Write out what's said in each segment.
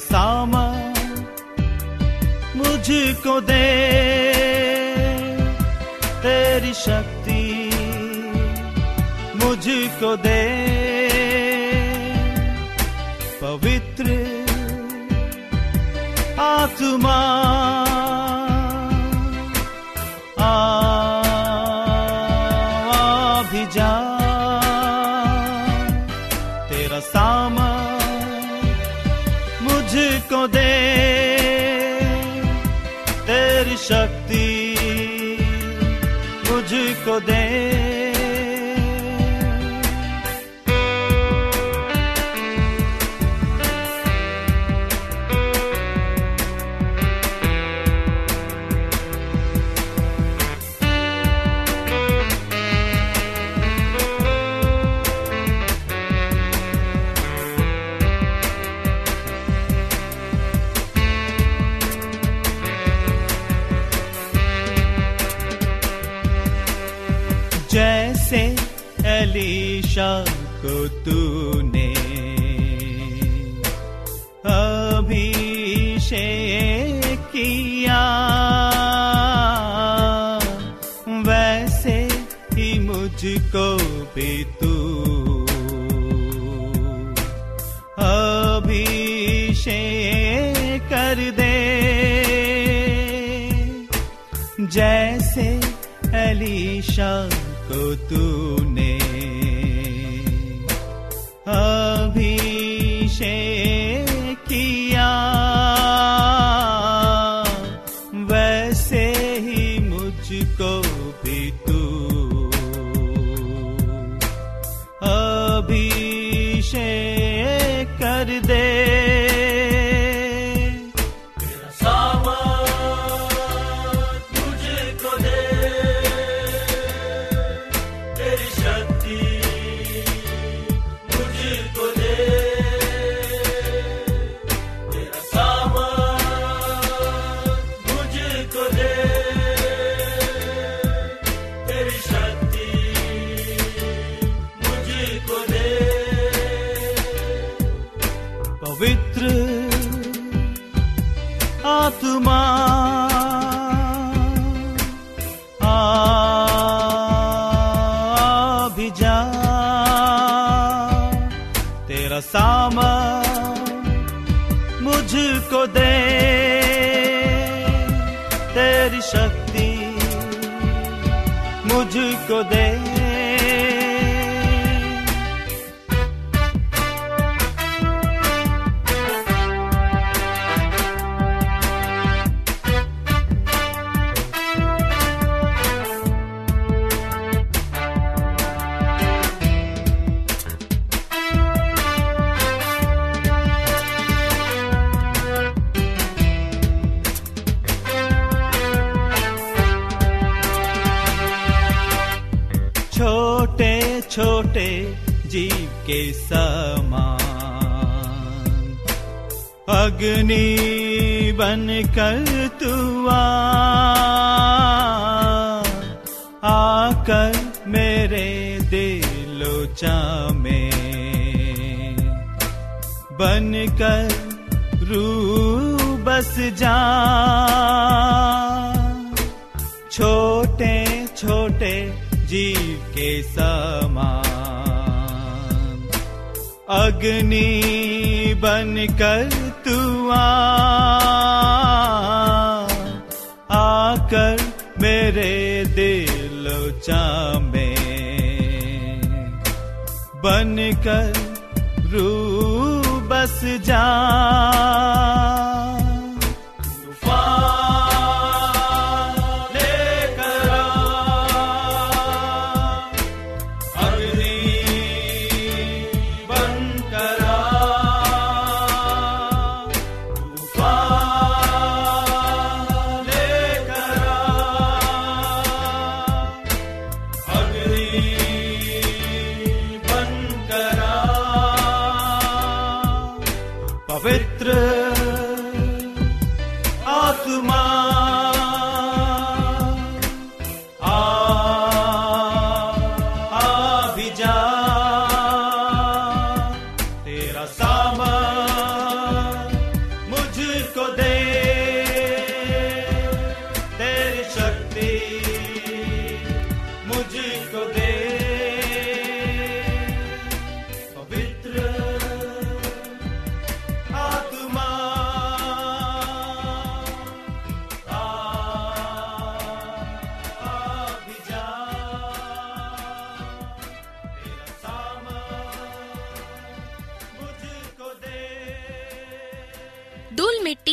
सामा मुझको दे तेरी शक्ति मुझको दे। पवित्र आत्मा एलिशा को तूने shade. तेरा सामा मुझको दे तेरी शक्ति मुझको दे। अग्नि बन कर तुआ। आकर मेरे दिलोचा में बन कर रू बस जा। छोटे छोटे जीव के समान। अग्नि बन कर तू आ आकर मेरे दिल में बनकर रू बस जा।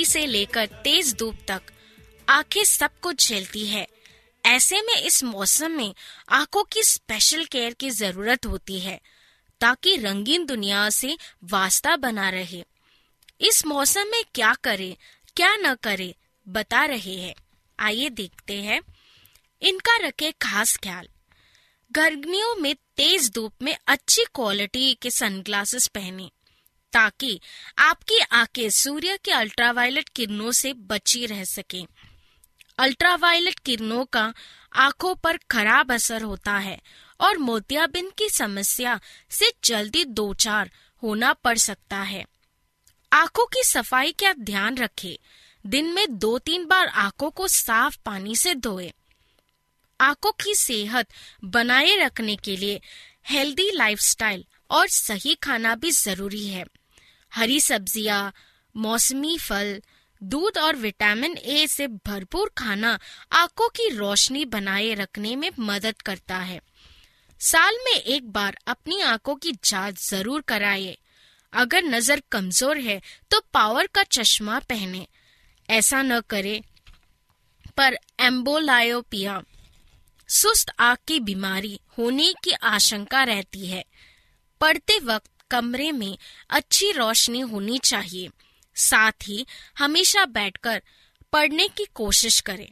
से लेकर तेज धूप तक आँखें सब कुछ झेलती है। ऐसे में इस मौसम में आँखों की स्पेशल केयर की ज़रूरत होती है, ताकि रंगीन दुनिया से वास्ता बना रहे। इस मौसम में क्या करे, क्या न करे, बता रहे हैं। आइए देखते हैं। इनका रखे खास ख्याल। गर्मियों में तेज धूप में अच्छी क्वालिटी के सनग्लासेस पहने। ताकि आपकी आँखें सूर्य के अल्ट्रावायलेट किरणों से बची रह सके। अल्ट्रावायलेट किरणों का आँखों पर खराब असर होता है और मोतियाबिंद की समस्या से जल्दी दो चार होना पड़ सकता है। आँखों की सफ़ाई का ध्यान रखें। दिन में दो तीन बार आँखों को साफ़ पानी से धोए। आँखों की सेहत बनाए रखने के लिए हेल्दी लाइफस्टाइल और सही खाना भी ज़रूरी है। हरी सब्ज़ियाँ, मौसमी फल दूध और विटामिन ए से भरपूर खाना आँखों की रोशनी बनाए रखने में मदद करता है। साल में एक बार अपनी आँखों की जाँच ज़रूर कराइए अगर नज़र कमज़ोर है तो पावर का चश्मा पहने। ऐसा न करे। पर एम्बोलायोपिया सुस्त आँख की बीमारी होने की आशंका रहती है। पढ़ते वक्त कमरे में अच्छी रोशनी होनी चाहिए। साथ ही हमेशा बैठकर पढ़ने की कोशिश करें।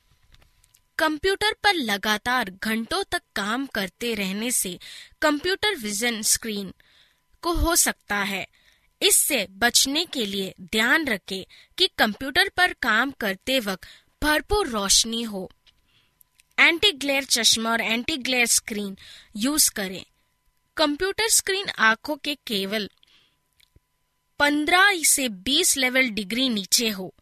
कंप्यूटर पर लगातार घंटों तक काम करते रहने से कंप्यूटर विजन स्क्रीन को हो सकता है। इससे बचने के लिए ध्यान रखें कि कंप्यूटर पर काम करते वक्त भरपूर रोशनी हो। एंटी ग्लेयर चश्मा और एंटी ग्लेयर स्क्रीन यूज़ करें। कंप्यूटर स्क्रीन आँखों के केवल 15 से 20 लेवल डिग्री नीचे हो।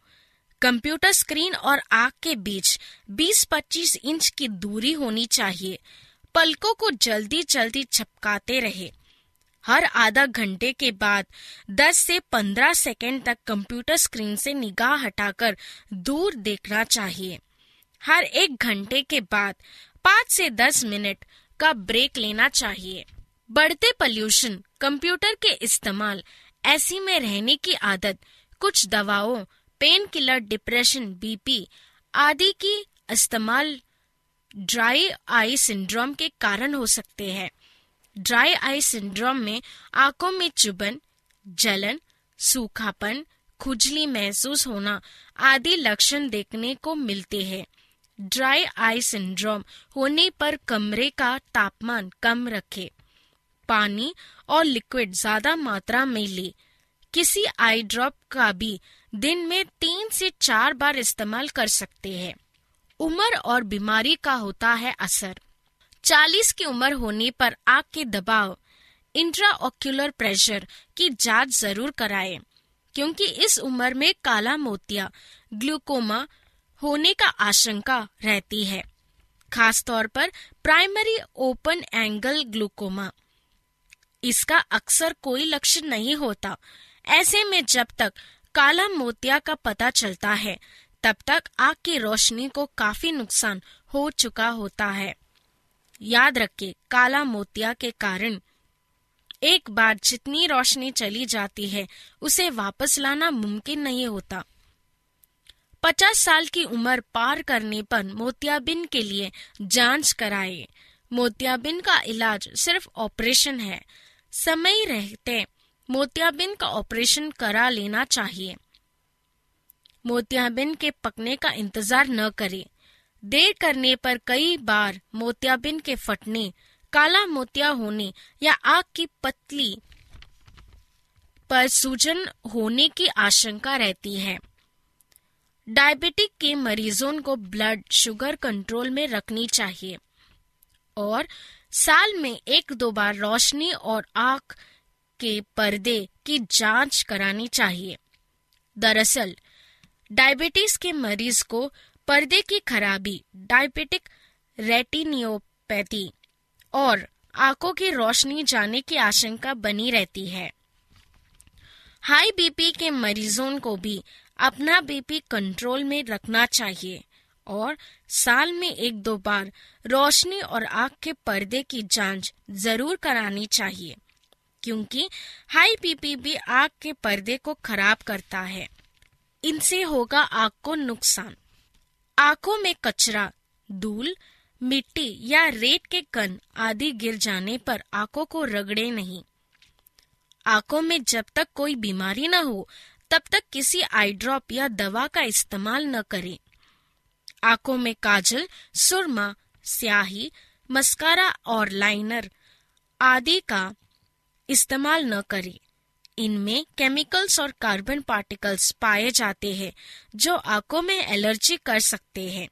कंप्यूटर स्क्रीन और आँख के बीच 20-25 इंच की दूरी होनी चाहिए। पलकों को जल्दी जल्दी छपकाते रहे। हर आधा घंटे के बाद 10 से 15 सेकंड तक कंप्यूटर स्क्रीन से निगाह हटाकर दूर देखना चाहिए। हर एक घंटे के बाद 5 से 10 मिनट का ब्रेक लेना चाहिए। बढ़ते पॉल्यूशन कंप्यूटर के इस्तेमाल, ऐसी में रहने की आदत, कुछ दवाओं पेन किलर डिप्रेशन बीपी आदि की इस्तेमाल ड्राई आई सिंड्रोम के कारण हो सकते हैं। ड्राई आई सिंड्रोम में आँखों में चुभन, जलन, सूखापन, खुजली महसूस होना आदि लक्षण देखने को मिलते हैं। ड्राई आई सिंड्रोम होने पर कमरे का तापमान कम रखें। पानी और लिक्विड ज़्यादा मात्रा में ले। किसी आई ड्रॉप का भी दिन में तीन से चार बार इस्तेमाल कर सकते हैं। उम्र और बीमारी का होता है असर। 40 की उम्र होने पर आग के दबाव इंट्राओक्यूलर प्रेशर की जाँच ज़रूर कराएँ, क्योंकि इस उम्र में काला मोतिया ग्लूकोमा होने का आशंका रहती है। खासतौर पर प्राइमरी ओपन एंगल ग्लूकोमा इसका अक्सर कोई लक्षण नहीं होता। ऐसे में जब तक काला मोतिया का पता चलता है, तब तक आग की रोशनी को काफ़ी नुकसान हो चुका होता है। याद रखिए, काला मोतिया के कारण एक बार जितनी रोशनी चली जाती है, उसे वापस लाना मुमकिन नहीं होता। पचास साल की उम्र पार करने पर मोतियाबिंद के लिए जाँच कराए मोतियाबिंद का इलाज सिर्फ़ ऑपरेशन है। समय रहते मोतियाबिंद का ऑपरेशन करा लेना चाहिए। मोतियाबिंद के पकने का इंतज़ार न करें। देर करने पर कई बार मोतियाबिंद के फटने, काला मोतिया होने या आग की पतली पर सूजन होने की आशंका रहती है। डायबिटिक के मरीजों को ब्लड शुगर कंट्रोल में रखनी चाहिए और साल में एक दो बार रोशनी और आँख के पर्दे की जाँच करानी चाहिए। दरअसल, डायबिटीज़ के मरीज़ को पर्दे की खराबी, डायबिटिक रेटिनियोपैथी और आँखों की रोशनी जाने की आशंका बनी रहती है। हाई बीपी के मरीजों को भी अपना बीपी कंट्रोल में रखना चाहिए। और साल में एक दो बार रोशनी और आग के पर्दे की जाँच ज़रूर करानी चाहिए, क्योंकि हाई भी आँख के पर्दे को खराब करता है। इनसे होगा आग को नुकसान। आँखों में कचरा, धूल, मिट्टी या रेत के कण आदि गिर जाने पर आँखों को रगड़े नहीं। आँखों में जब तक कोई बीमारी न हो, तब तक किसी आई ड्रॉप या दवा का इस्तेमाल न करें। आँखों में काजल, सुरमा, स्याही, मस्कारा और लाइनर आदि का इस्तेमाल न करें। इनमें केमिकल्स और कार्बन पार्टिकल्स पाए जाते हैं, जो आँखों में एलर्जी कर सकते हैं।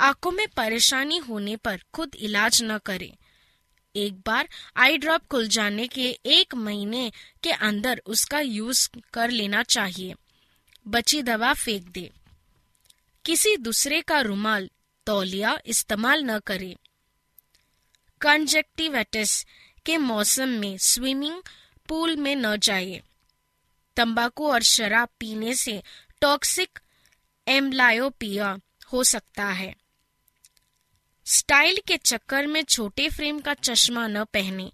आँखों में परेशानी होने पर खुद इलाज न करें। एक बार आई ड्रॉप खुल जाने के एक महीने के अंदर उसका यूज़ कर लेना चाहिए। बची दवा फेंक दे। किसी दूसरे का रुमाल तौलिया इस्तेमाल न करें। कंजक्टिविटिस के मौसम में स्विमिंग पूल में न जाए। तंबाकू और शराब पीने से टॉक्सिक एम्ब्लायोपिया हो सकता है। स्टाइल के चक्कर में छोटे फ्रेम का चश्मा न पहने।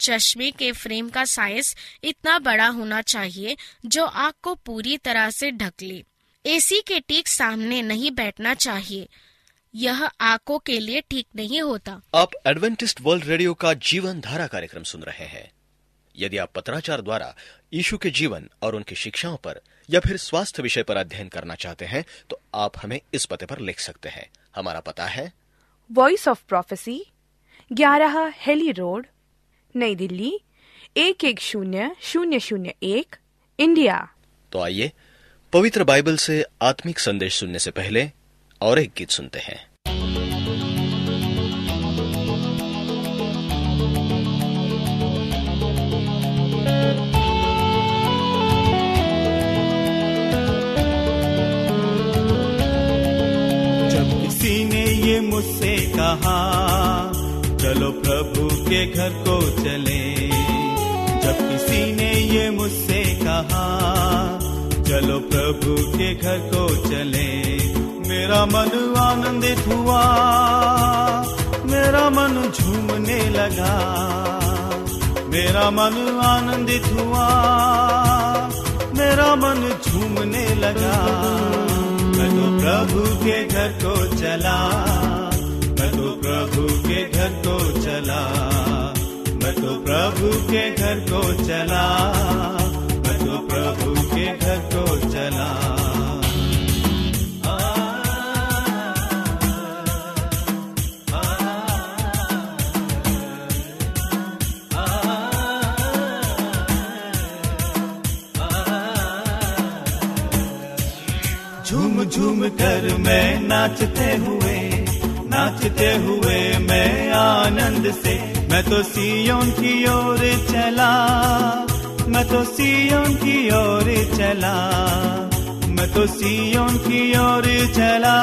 चश्मे के फ्रेम का साइज़ इतना बड़ा होना चाहिए जो आग को पूरी तरह से ढक ले। एसी के ठीक सामने नहीं बैठना चाहिए। यह आँखों के लिए ठीक नहीं होता। आप एडवेंटिस्ट वर्ल्ड रेडियो का जीवन धारा कार्यक्रम सुन रहे हैं। यदि आप पत्राचार द्वारा यीशु के जीवन और उनकी शिक्षाओं पर या फिर स्वास्थ्य विषय पर अध्ययन करना चाहते हैं तो आप हमें इस पते पर लिख सकते हैं। हमारा पता है। वॉइस ऑफ़ प्रोफेसी ग्यारह हेली रोड नई दिल्ली एक एक शून्य शून्य शून्य एक इंडिया। तो आइए पवित्र बाइबल से आत्मिक संदेश सुनने से पहले और एक गीत सुनते हैं। जब किसी ने ये मुझसे कहा, चलो प्रभु के घर को चले। जब किसी ने ये मुझसे कहा चलो प्रभु के घर को चले। मेरा मन आनंदित हुआ, मेरा मन झूमने लगा। मेरा मन आनंदित हुआ, मेरा मन झूमने लगा। मैं तो प्रभु के घर को चला, मैं तो प्रभु के घर को चला, मैं तो प्रभु के घर को चला। के घर को चला झूम झूम कर मैं नाचते हुए नाचते हुए मैं आनंद से मैं तो सियोन की ओर चला मैं तो सियोन की ओर चला, मैं तो सियोन की ओर चला,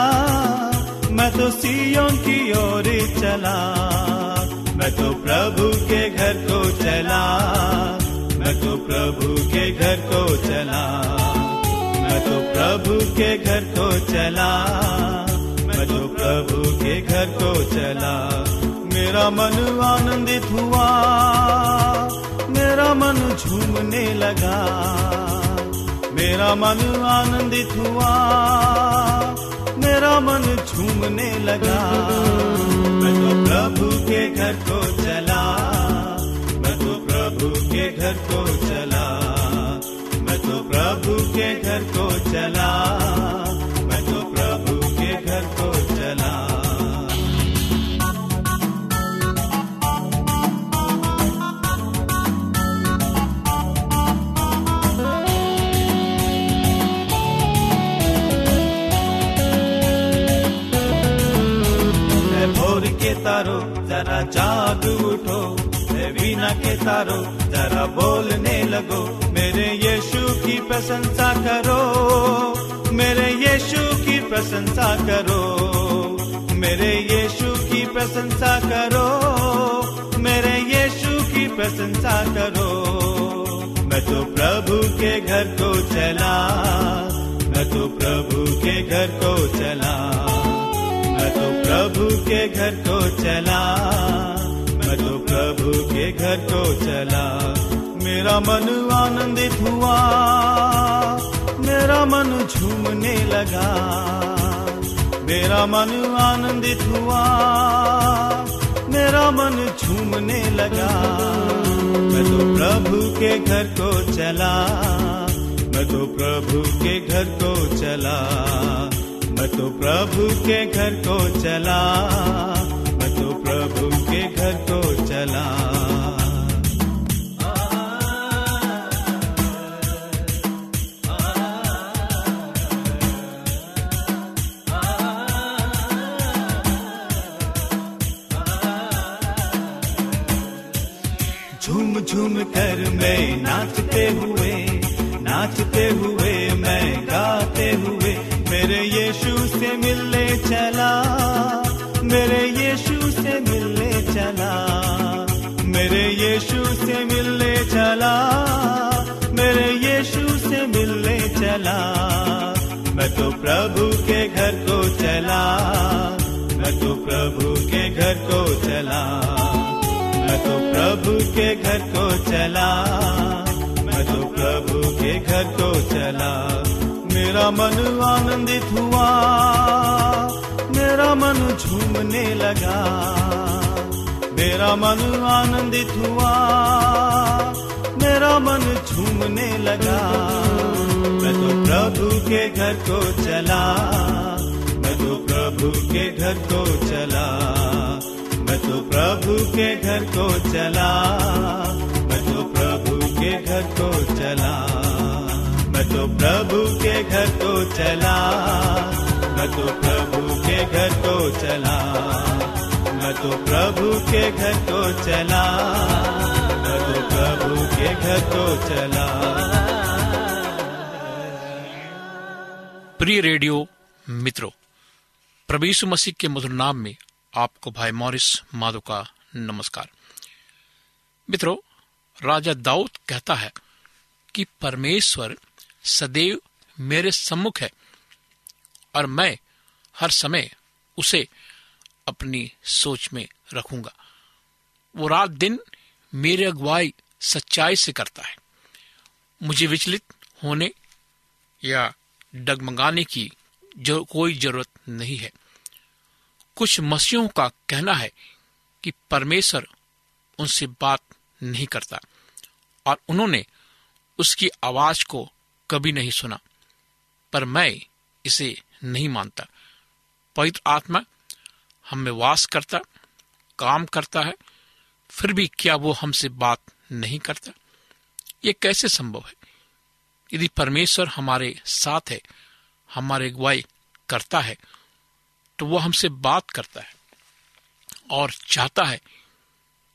मैं तो सियोन की ओर चला, मैं तो प्रभु के घर को चला, मैं तो प्रभु के घर को चला, मैं तो प्रभु के घर को चला, मैं तो प्रभु के घर को चला, मेरा मन आनंदित हुआ। मेरा मन झूमने लगा। मेरा मन आनंदित हुआ। मेरा मन झूमने लगा। मैं तो प्रभु के घर को चला। मैं तो प्रभु के घर को चला। मैं तो प्रभु के घर को चला। तारो, जरा जाग उठो। है वीणा के तारो, जरा बोलने लगो। मेरे यीशु की प्रशंसा करो। मेरे यीशु की प्रशंसा करो। मेरे यीशु की प्रशंसा करो। मेरे यीशु की प्रशंसा करो। मैं तो प्रभु के घर को चला। मैं तो प्रभु के घर को चला। मैं तो प्रभु के घर को चला। मैं तो प्रभु के घर को चला। मेरा मन आनंदित हुआ। मेरा मन झूमने लगा। मेरा मन आनंदित हुआ। मेरा मन झूमने लगा। मैं तो प्रभु के घर को चला। मैं तो प्रभु के घर को चला। मैं तो प्रभु के घर को चला, मैं तो प्रभु के घर को चला। झूम झूम कर मैं नाचते हुए नाचते हुए मैं गाते हुए मेरे यीशु से मिलने चला, मेरे यीशु से मिलने चला, मेरे यीशु से मिलने चला, मेरे यीशु से मिलने चला। मैं तो प्रभु के घर को चला, मैं तो प्रभु के घर को चला, मैं तो प्रभु के घर को चला, मैं तो प्रभु के घर को चला। मेरा मन आनंदित हुआ, मेरा मन झूमने लगा। मेरा मन आनंदित हुआ, मेरा मन झूमने लगा। मैं तो प्रभु के घर को चला, मैं तो प्रभु के घर को चला, मैं तो प्रभु के घर को चला, मैं तो प्रभु के घर को चला। मैं तो प्रभु के घर को चला। मैं तो प्रभु के घर को चला। मैं तो प्रभु के घर को चला। मैं तो प्रभु के घर को चला। प्रिय रेडियो मित्रों, प्रभु मसीह के मधुर नाम में आपको भाई मॉरिस माधो का नमस्कार। मित्रों, राजा दाऊद कहता है कि परमेश्वर सदैव मेरे सम्मुख है, और मैं हर समय उसे अपनी सोच में रखूँगा। वो रात दिन मेरी अगुवाई सच्चाई से करता है। मुझे विचलित होने या डगमगाने की जो कोई ज़रूरत नहीं है। कुछ मसीहों का कहना है कि परमेश्वर उनसे बात नहीं करता, और उन्होंने उसकी आवाज़ को कभी नहीं सुना। पर मैं इसे नहीं मानता। पवित्र आत्मा हम में वास करता, काम करता है, फिर भी क्या वो हमसे बात नहीं करता? ये कैसे संभव है? यदि परमेश्वर हमारे साथ है, हमारे अगुवाई करता है तो वो हमसे बात करता है और चाहता है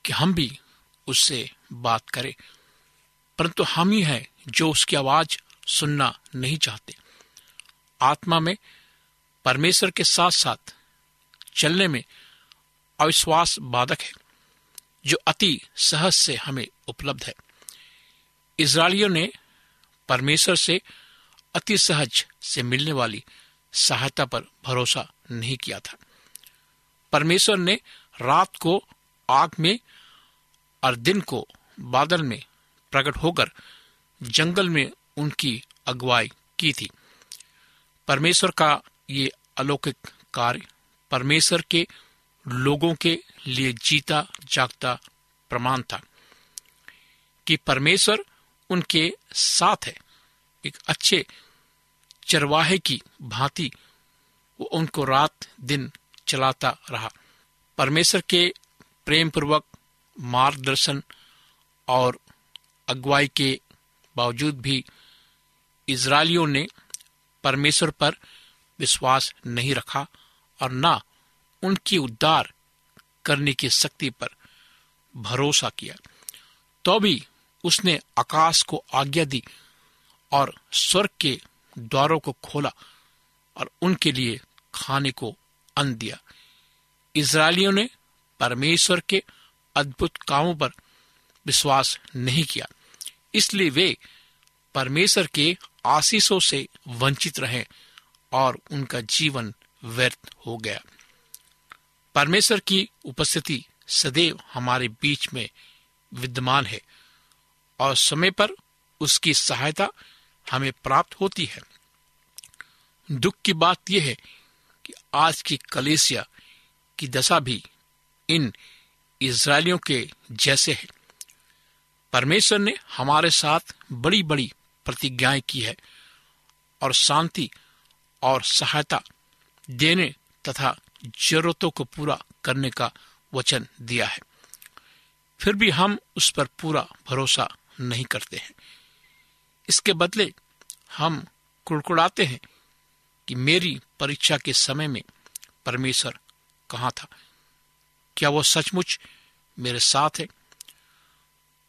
कि हम भी उससे बात करें। परंतु हम ही हैं जो उसकी आवाज़ सुनना नहीं चाहते। आत्मा में, परमेश्वर के साथ साथ चलने में अविश्वास बाधक है, जो अति सहज से हमें उपलब्ध है। इसराइलियों ने परमेश्वर से अति सहज से मिलने वाली सहायता पर भरोसा नहीं किया था। परमेश्वर ने रात को आग में और दिन को बादल में प्रकट होकर जंगल में उनकी अगुवाई की थी। परमेश्वर का ये अलौकिक कार्य परमेश्वर के लोगों के लिए जीता जागता प्रमाण था कि परमेश्वर उनके साथ है। एक अच्छे चरवाहे की भांति वो उनको रात दिन चलाता रहा। परमेश्वर के प्रेम पूर्वक मार्गदर्शन और अगुवाई के बावजूद भी इज़राइलियों ने परमेश्वर पर विश्वास नहीं रखा और न उनकी उद्धार करने की शक्ति पर भरोसा किया। तो भी उसने आकाश को आज्ञा दी और स्वर्ग के द्वारों को खोला और उनके लिए खाने को अन्न दिया। इसराइलियों ने परमेश्वर के अद्भुत कामों पर विश्वास नहीं किया। इसलिए वे परमेश्वर के आशीषों से वंचित रहे और उनका जीवन व्यर्थ हो गया। परमेश्वर की उपस्थिति सदैव हमारे बीच में विद्यमान है और समय पर उसकी सहायता हमें प्राप्त होती है। दुख की बात यह है कि आज की कलेसिया की दशा भी इन इसराइलियों के जैसे है। परमेश्वर ने हमारे साथ बड़ी बड़ी प्रतिज्ञाएँ की है और शांति और सहायता देने तथा जरूरतों को पूरा करने का वचन दिया है। फिर भी हम उस पर पूरा भरोसा नहीं करते हैं। इसके बदले हम कुड़कुड़ाते हैं कि मेरी परीक्षा के समय में परमेश्वर कहाँ था? क्या वो सचमुच मेरे साथ है?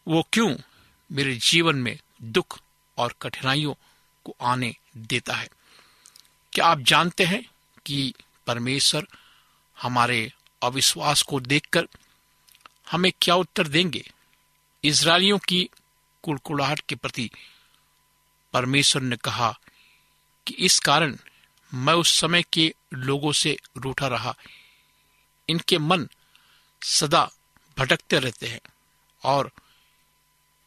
वो क्यों मेरे जीवन में दुख और कठिनाइयों को आने देता है। क्या आप जानते हैं कि परमेश्वर हमारे अविश्वास को देखकर हमें क्या उत्तर देंगे? इसराइलियों की कुड़कुड़ाहट के प्रति परमेश्वर ने कहा कि इस कारण मैं उस समय के लोगों से रूठा रहा। इनके मन सदा भटकते रहते हैं और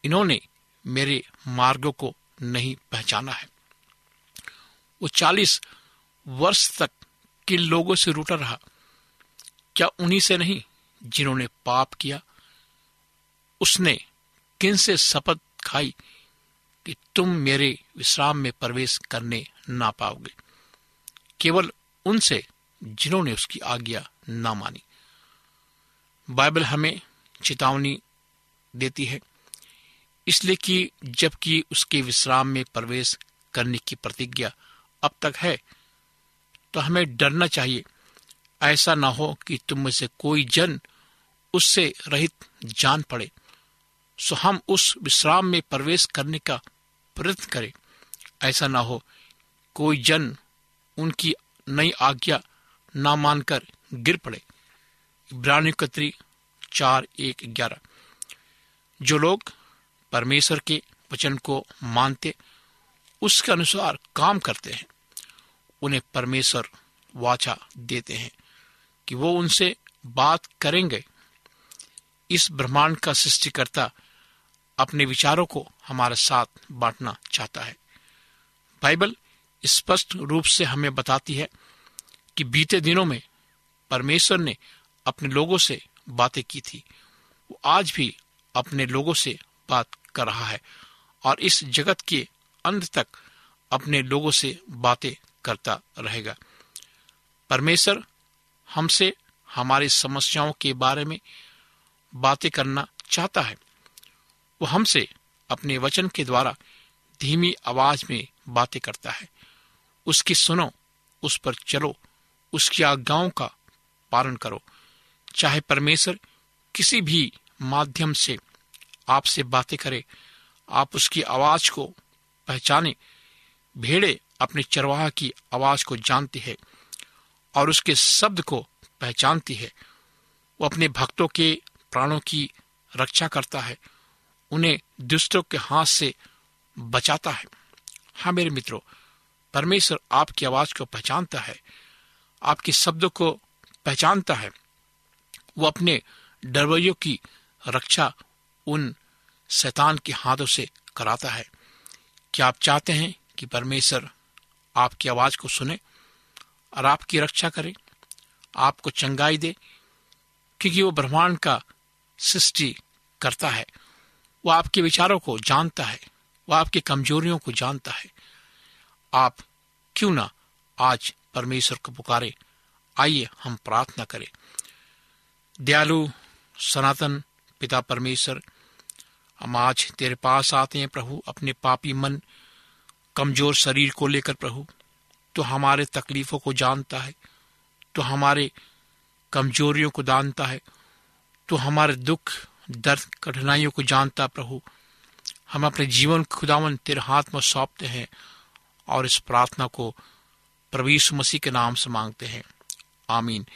इन्होंने मेरे मार्गों को नहीं पहचाना है। वो चालीस वर्ष तक किन लोगों से रूठा रहा? क्या उन्हीं से नहीं जिन्होंने पाप किया? उसने किन से शपथ खाई कि तुम मेरे विश्राम में प्रवेश करने ना पाओगे? केवल उनसे जिन्होंने उसकी आज्ञा ना मानी। बाइबल हमें चेतावनी देती है इसलिए कि जबकि उसके विश्राम में प्रवेश करने की प्रतिज्ञा अब तक है तो हमें डरना चाहिए। ऐसा ना हो कि तुम में से कोई जन उससे रहित जान पड़े। सो हम उस विश्राम में प्रवेश करने का प्रयत्न करें। ऐसा ना हो कोई जन उनकी नई आज्ञा ना मानकर गिर पड़े। इब्रानी कतरी चार एक ग्यारह। जो लोग परमेश्वर के वचन को मानते, उसके अनुसार काम करते हैं। उन्हें परमेश्वर वाचा देते हैं कि वो उनसे बात करेंगे। इस ब्रह्मांड का सृष्टिकर्ता अपने विचारों को हमारे साथ बांटना चाहता है। बाइबल स्पष्ट रूप से हमें बताती है कि बीते दिनों में परमेश्वर ने अपने लोगों से बातें की थी। वो आज भी अपने लोगों से बात कर रहा है और इस जगत के अंत तक अपने लोगों से बातें करता रहेगा। परमेश्वर हमसे हमारी समस्याओं के बारे में बातें करना चाहता है। वो हमसे अपने वचन के द्वारा धीमी आवाज़ में बातें करता है। उसकी सुनो, उस पर चलो, उसकी आज्ञाओं का पालन करो। चाहे परमेश्वर किसी भी माध्यम से आपसे बातें करे। आप उसकी आवाज़ को पहचाने। भेड़े अपने चरवाहा की आवाज़ को जानती है और उसके शब्द को पहचानती है। वो अपने भक्तों के प्राणों की रक्षा करता है। उन्हें दुष्टों के हाथ से बचाता है। हाँ मेरे मित्रों, परमेश्वर आपकी आवाज़ को पहचानता है, आपके शब्दों को पहचानता है। वो अपने डरवैयों की रक्षा उन शैतान के हाथों से कराता है। क्या आप चाहते हैं कि परमेश्वर आपकी आवाज़ को सुने और आपकी रक्षा करे, आपको चंगाई दे, क्योंकि वो ब्रह्मांड का सृष्टि करता है। वो आपके विचारों को जानता है, वो आपकी कमजोरियों को जानता है। आप क्यों ना आज परमेश्वर को पुकारे? आइए हम प्रार्थना करें। दयालु, सनातन पिता परमेश्वर हम आज तेरे पास आते हैं प्रभु, अपने पापी मन, कमज़ोर शरीर को लेकर प्रभु। तो हमारे तकलीफों को जानता है तो हमारे कमजोरियों को जानता है तो हमारे दुख, दर्द, कठिनाइयों को जानता प्रभु। हम अपने जीवन खुदावन तेरे हाथ में सौंपते हैं और इस प्रार्थना को प्रवीष मसीह के नाम से मांगते हैं। आमीन।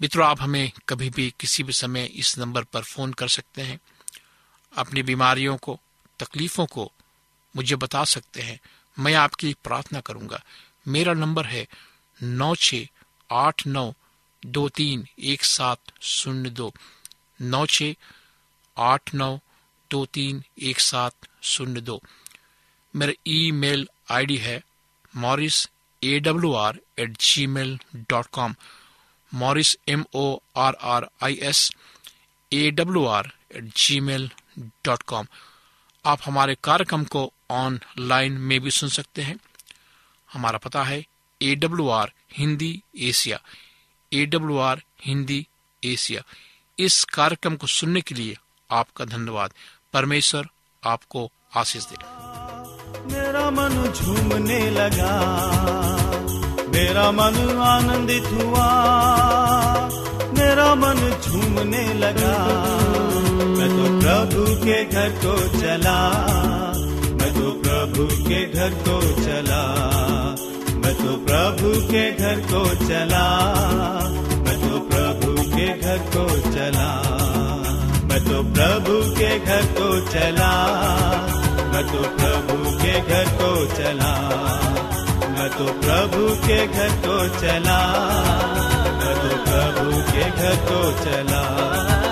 मित्रों, आप हमें कभी भी किसी भी समय इस नंबर पर फ़ोन कर सकते हैं। अपनी बीमारियों को, तकलीफों को मुझे बता सकते हैं। मैं आपकी प्रार्थना करूँगा। मेरा नंबर है नौ छ आठ नौ दो तीन एक सात शून्य दो। नौ छ आठ नौ दो तीन एक सात शून्य दो। मेरा ईमेल आईडी है Morris A W R at Gmail dot com. Morris M O R R I S A W R at Gmail dot com आप हमारे कार्यक्रम को ऑनलाइन में भी सुन सकते हैं। हमारा पता है A W R Hindi Asia A W R Hindi Asia इस कार्यक्रम को सुनने के लिए आपका धन्यवाद। परमेश्वर आपको आशीष दे। मेरा मन झूमने लगा, मेरा मन आनंदित हुआ, मेरा मन झूमने लगा। प्रभु के घर को चला। मैं तो प्रभु के घर को चला। मैं तो प्रभु के घर को चला। मैं तो प्रभु के घर को चला। मैं तो प्रभु के घर को चला। मैं तो प्रभु के घर को चला। मैं तो प्रभु के घर को चला। मैं तो प्रभु के घर को चला।